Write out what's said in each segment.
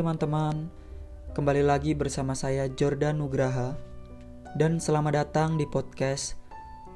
teman-teman, kembali lagi bersama saya Jordan Nugraha dan selamat datang di podcast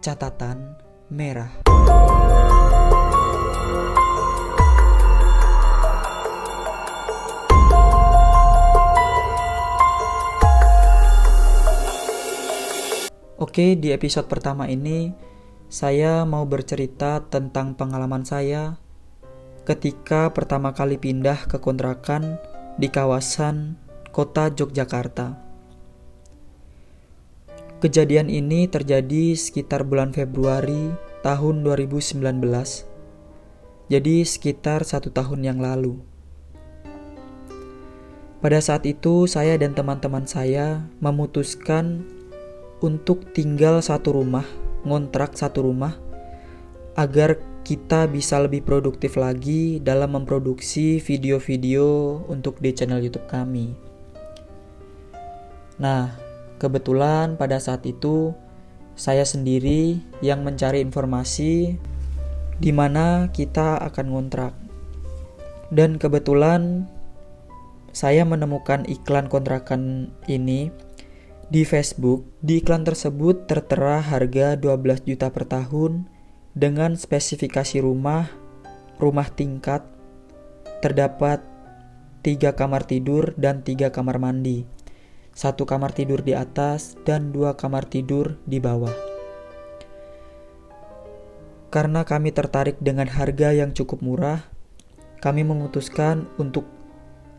Catatan Merah. Oke, di episode pertama ini saya mau bercerita tentang pengalaman saya ketika pertama kali pindah ke kontrakan di kawasan kota Yogyakarta. Kejadian ini terjadi sekitar bulan Februari tahun 2019, jadi sekitar satu tahun yang lalu. Pada saat itu, saya dan teman-teman saya memutuskan untuk tinggal satu rumah, ngontrak satu rumah, agar kita bisa lebih produktif lagi dalam memproduksi video-video untuk di channel YouTube kami. Nah, kebetulan pada saat itu saya sendiri yang mencari informasi di mana kita akan ngontrak. Dan kebetulan saya menemukan iklan kontrakan ini di Facebook. Di iklan tersebut tertera harga 12 juta per tahun dengan spesifikasi rumah, rumah tingkat, terdapat tiga kamar tidur dan tiga kamar mandi, satu kamar tidur di atas dan dua kamar tidur di bawah. Karena kami tertarik dengan harga yang cukup murah, kami memutuskan untuk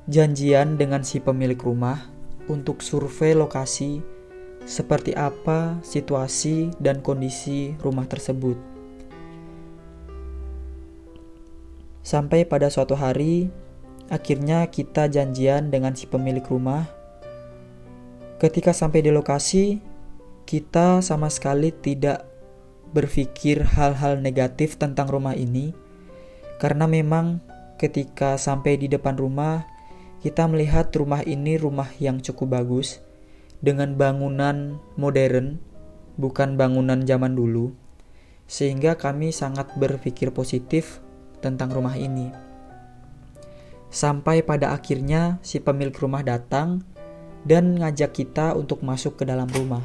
janjian dengan si pemilik rumah untuk survei lokasi seperti apa situasi dan kondisi rumah tersebut. Sampai pada suatu hari, akhirnya kita janjian dengan si pemilik rumah. Ketika sampai di lokasi, kita sama sekali tidak berpikir hal-hal negatif tentang rumah ini, karena memang ketika sampai di depan rumah, kita melihat rumah ini rumah yang cukup bagus dengan bangunan modern, bukan bangunan zaman dulu, sehingga kami sangat berpikir positif tentang rumah ini. Sampai pada akhirnya si pemilik rumah datang dan ngajak kita untuk masuk ke dalam rumah.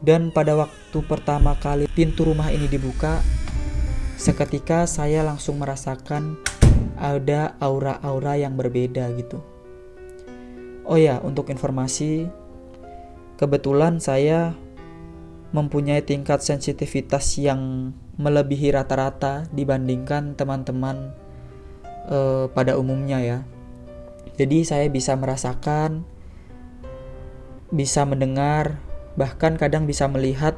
Dan pada waktu pertama kali pintu rumah ini dibuka, seketika saya langsung merasakan ada aura-aura yang berbeda gitu. Oh ya, untuk informasi, kebetulan saya mempunyai tingkat sensitivitas yang melebihi rata-rata dibandingkan teman-teman uh, pada umumnya ya. Jadi saya bisa merasakan, bisa mendengar, bahkan kadang bisa melihat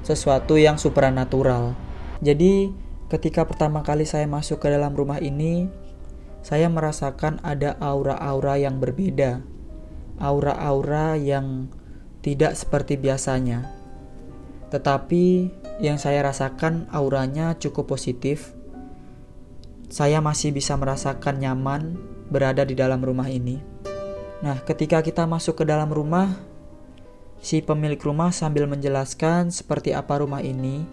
sesuatu yang supranatural. Jadi ketika pertama kali saya masuk ke dalam rumah ini, saya merasakan ada aura-aura yang berbeda. Aura-aura yang tidak seperti biasanya. Tetapi yang saya rasakan auranya cukup positif. Saya masih bisa merasakan nyaman berada di dalam rumah ini. Nah, ketika kita masuk ke dalam rumah, si pemilik rumah sambil menjelaskan seperti apa rumah ini,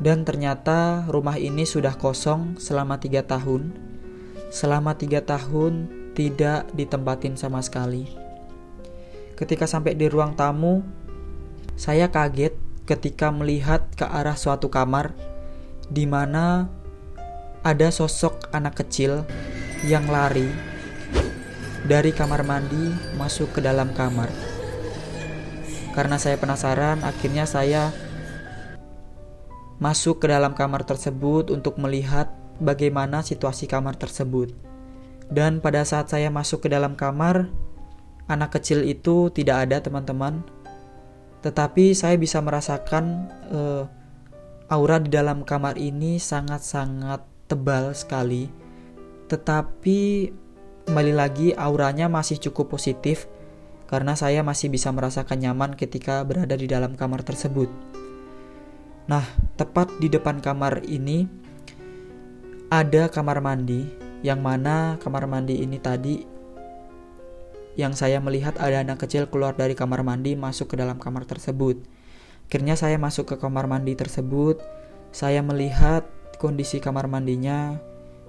dan ternyata rumah ini sudah kosong selama tiga tahun. Selama tiga tahun tidak ditempatin sama sekali. Ketika sampai di ruang tamu, saya kaget ketika melihat ke arah suatu kamar di mana ada sosok anak kecil yang lari dari kamar mandi masuk ke dalam kamar. Karena saya penasaran, akhirnya saya masuk ke dalam kamar tersebut untuk melihat bagaimana situasi kamar tersebut. Dan pada saat saya masuk ke dalam kamar, anak kecil itu tidak ada, teman-teman tetapi saya bisa merasakan uh, aura di dalam kamar ini sangat-sangat tebal sekali. Tetapi kembali lagi auranya masih cukup positif karena saya masih bisa merasakan nyaman ketika berada di dalam kamar tersebut. Nah, tepat di depan kamar ini ada kamar mandi yang mana kamar mandi ini tadi yang saya melihat ada anak kecil keluar dari kamar mandi masuk ke dalam kamar tersebut. Akhirnya saya masuk ke kamar mandi tersebut. Saya melihat kondisi kamar mandinya.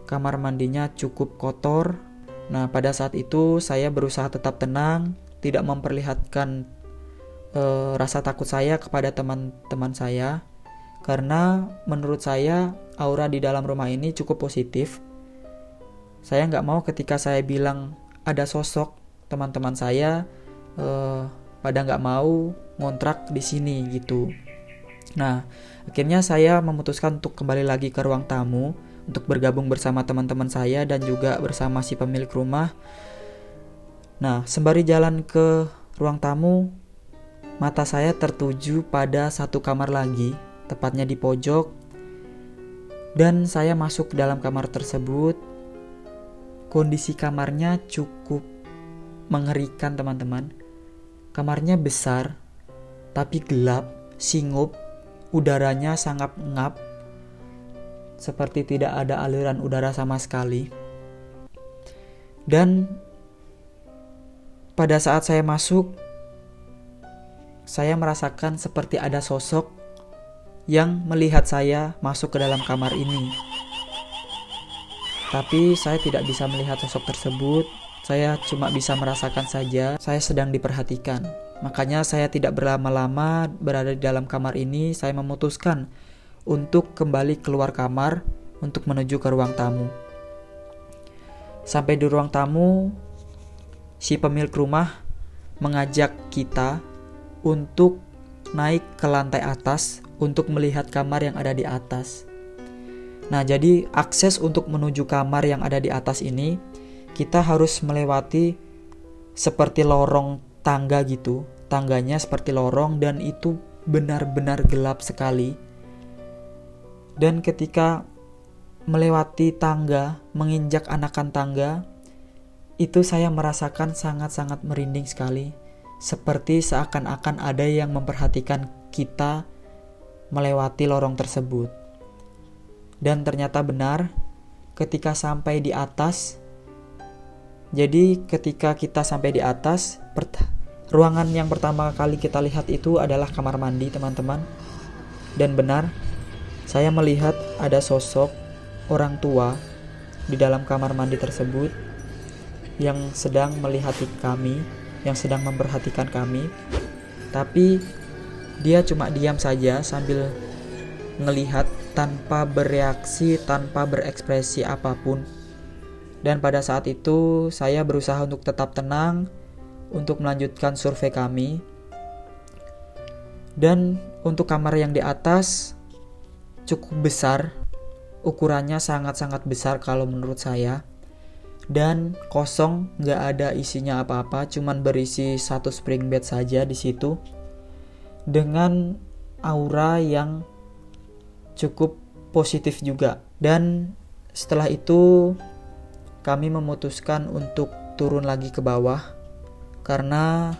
kamar mandinya cukup kotor. Nah, pada saat itu saya berusaha tetap tenang, tidak memperlihatkan uh, rasa takut saya kepada teman-teman saya karena menurut saya aura di dalam rumah ini cukup positif. Saya nggak mau ketika saya bilang ada sosok teman-teman saya uh, pada nggak mau ngontrak di sini gitu. Nah, akhirnya saya memutuskan untuk kembali lagi ke ruang tamu untuk bergabung bersama teman-teman saya dan juga bersama si pemilik rumah. Nah, sembari jalan ke ruang tamu, mata saya tertuju pada satu kamar lagi, tepatnya di pojok. Dan saya masuk ke dalam kamar tersebut. Kondisi kamarnya cukup mengerikan, teman-teman. Kamarnya besar, tapi gelap, singup, udaranya sangat ngap seperti tidak ada aliran udara sama sekali. Dan pada saat saya masuk, saya merasakan seperti ada sosok yang melihat saya masuk ke dalam kamar ini. Tapi saya tidak bisa melihat sosok tersebut, saya cuma bisa merasakan saja saya sedang diperhatikan. Makanya saya tidak berlama-lama berada di dalam kamar ini, saya memutuskan untuk kembali keluar kamar untuk menuju ke ruang tamu. Sampai di ruang tamu, si pemilik rumah mengajak kita untuk naik ke lantai atas untuk melihat kamar yang ada di atas. Nah, jadi akses untuk menuju kamar yang ada di atas ini kita harus melewati seperti lorong tangga gitu. Tangganya seperti lorong dan itu benar-benar gelap sekali dan ketika melewati tangga, menginjak anakan tangga, itu saya merasakan sangat-sangat merinding sekali. Seperti seakan-akan ada yang memperhatikan kita melewati lorong tersebut. Dan ternyata benar, ketika sampai di atas, jadi ketika kita sampai di atas, ruangan yang pertama kali kita lihat itu adalah kamar mandi, teman-teman. Dan benar, saya melihat ada sosok orang tua di dalam kamar mandi tersebut yang sedang melihat kami, yang sedang memperhatikan kami. Tapi dia cuma diam saja sambil melihat tanpa bereaksi, tanpa berekspresi apa pun. Dan pada saat itu saya berusaha untuk tetap tenang untuk melanjutkan survei kami. Dan untuk kamar yang di atas cukup besar, ukurannya sangat-sangat besar kalau menurut saya. Dan kosong, nggak ada isinya apa-apa, cuman berisi satu spring bed saja di situ. Dengan aura yang cukup positif juga. Dan setelah itu kami memutuskan untuk turun lagi ke bawah karena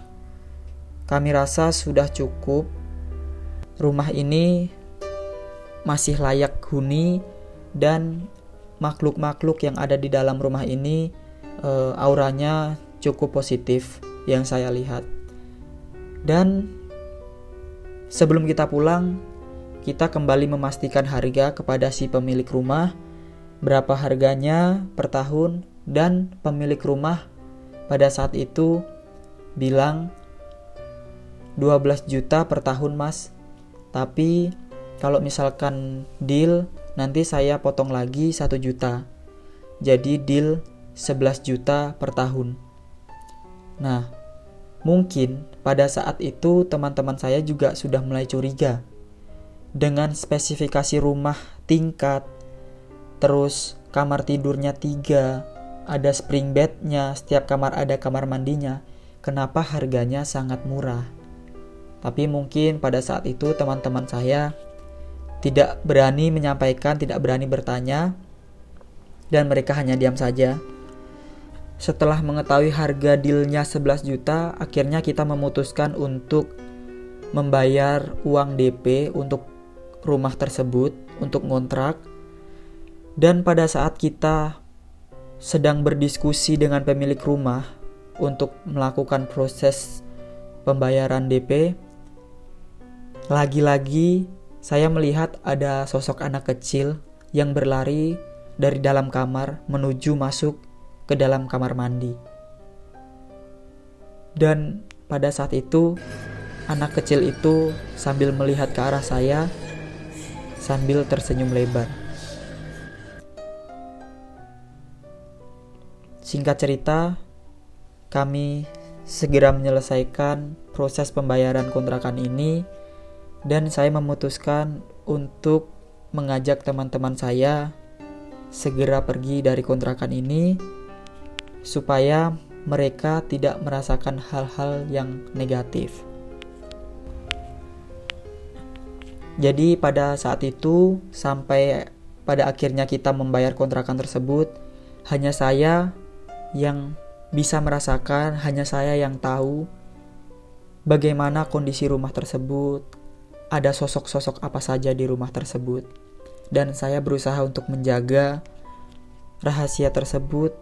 kami rasa sudah cukup rumah ini masih layak huni dan makhluk-makhluk yang ada di dalam rumah ini uh, auranya cukup positif yang saya lihat. Dan sebelum kita pulang, kita kembali memastikan harga kepada si pemilik rumah, berapa harganya per tahun dan pemilik rumah pada saat itu bilang 12 juta per tahun, Mas. Tapi kalau misalkan deal, nanti saya potong lagi 1 juta. Jadi deal 11 juta per tahun. Nah, mungkin pada saat itu teman-teman saya juga sudah mulai curiga. Dengan spesifikasi rumah tingkat, terus kamar tidurnya tiga, ada spring bednya, setiap kamar ada kamar mandinya, kenapa harganya sangat murah? Tapi mungkin pada saat itu teman-teman saya tidak berani menyampaikan, tidak berani bertanya, dan mereka hanya diam saja. Setelah mengetahui harga dealnya 11 juta, akhirnya kita memutuskan untuk membayar uang DP untuk rumah tersebut, untuk ngontrak. Dan pada saat kita sedang berdiskusi dengan pemilik rumah untuk melakukan proses pembayaran DP, lagi-lagi saya melihat ada sosok anak kecil yang berlari dari dalam kamar menuju masuk ke dalam kamar mandi. Dan pada saat itu, anak kecil itu sambil melihat ke arah saya sambil tersenyum lebar. Singkat cerita, kami segera menyelesaikan proses pembayaran kontrakan ini dan saya memutuskan untuk mengajak teman-teman saya segera pergi dari kontrakan ini supaya mereka tidak merasakan hal-hal yang negatif. Jadi pada saat itu sampai pada akhirnya kita membayar kontrakan tersebut, hanya saya yang bisa merasakan, hanya saya yang tahu bagaimana kondisi rumah tersebut, ada sosok-sosok apa saja di rumah tersebut, dan saya berusaha untuk menjaga rahasia tersebut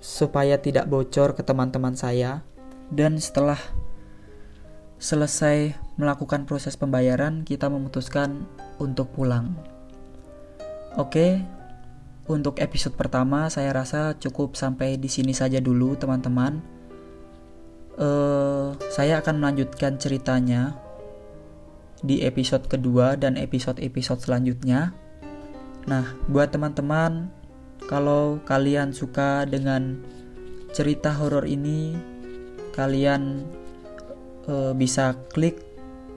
supaya tidak bocor ke teman-teman saya. Dan setelah selesai melakukan proses pembayaran, kita memutuskan untuk pulang. Oke, untuk episode pertama saya rasa cukup sampai di sini saja dulu teman-teman. Uh, saya akan melanjutkan ceritanya di episode kedua dan episode-episode selanjutnya. Nah, buat teman-teman, kalau kalian suka dengan cerita horor ini, kalian uh, bisa klik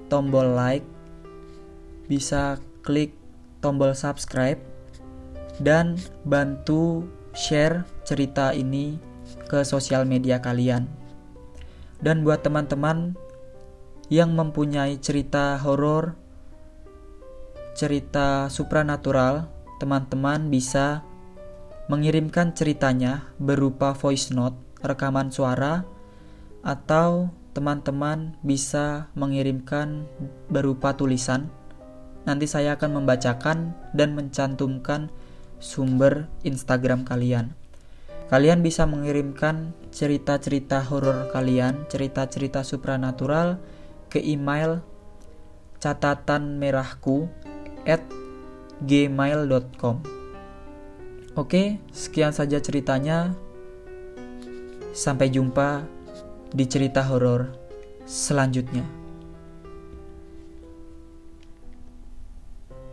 tombol like, bisa klik tombol subscribe dan bantu share cerita ini ke sosial media kalian. Dan buat teman-teman yang mempunyai cerita horor, cerita supranatural, teman-teman bisa mengirimkan ceritanya berupa voice note, rekaman suara, atau teman-teman bisa mengirimkan berupa tulisan. Nanti saya akan membacakan dan mencantumkan sumber Instagram kalian. Kalian bisa mengirimkan cerita-cerita horor kalian, cerita-cerita supranatural ke email catatan merahku at gmail.com Oke, sekian saja ceritanya. Sampai jumpa di cerita horor selanjutnya.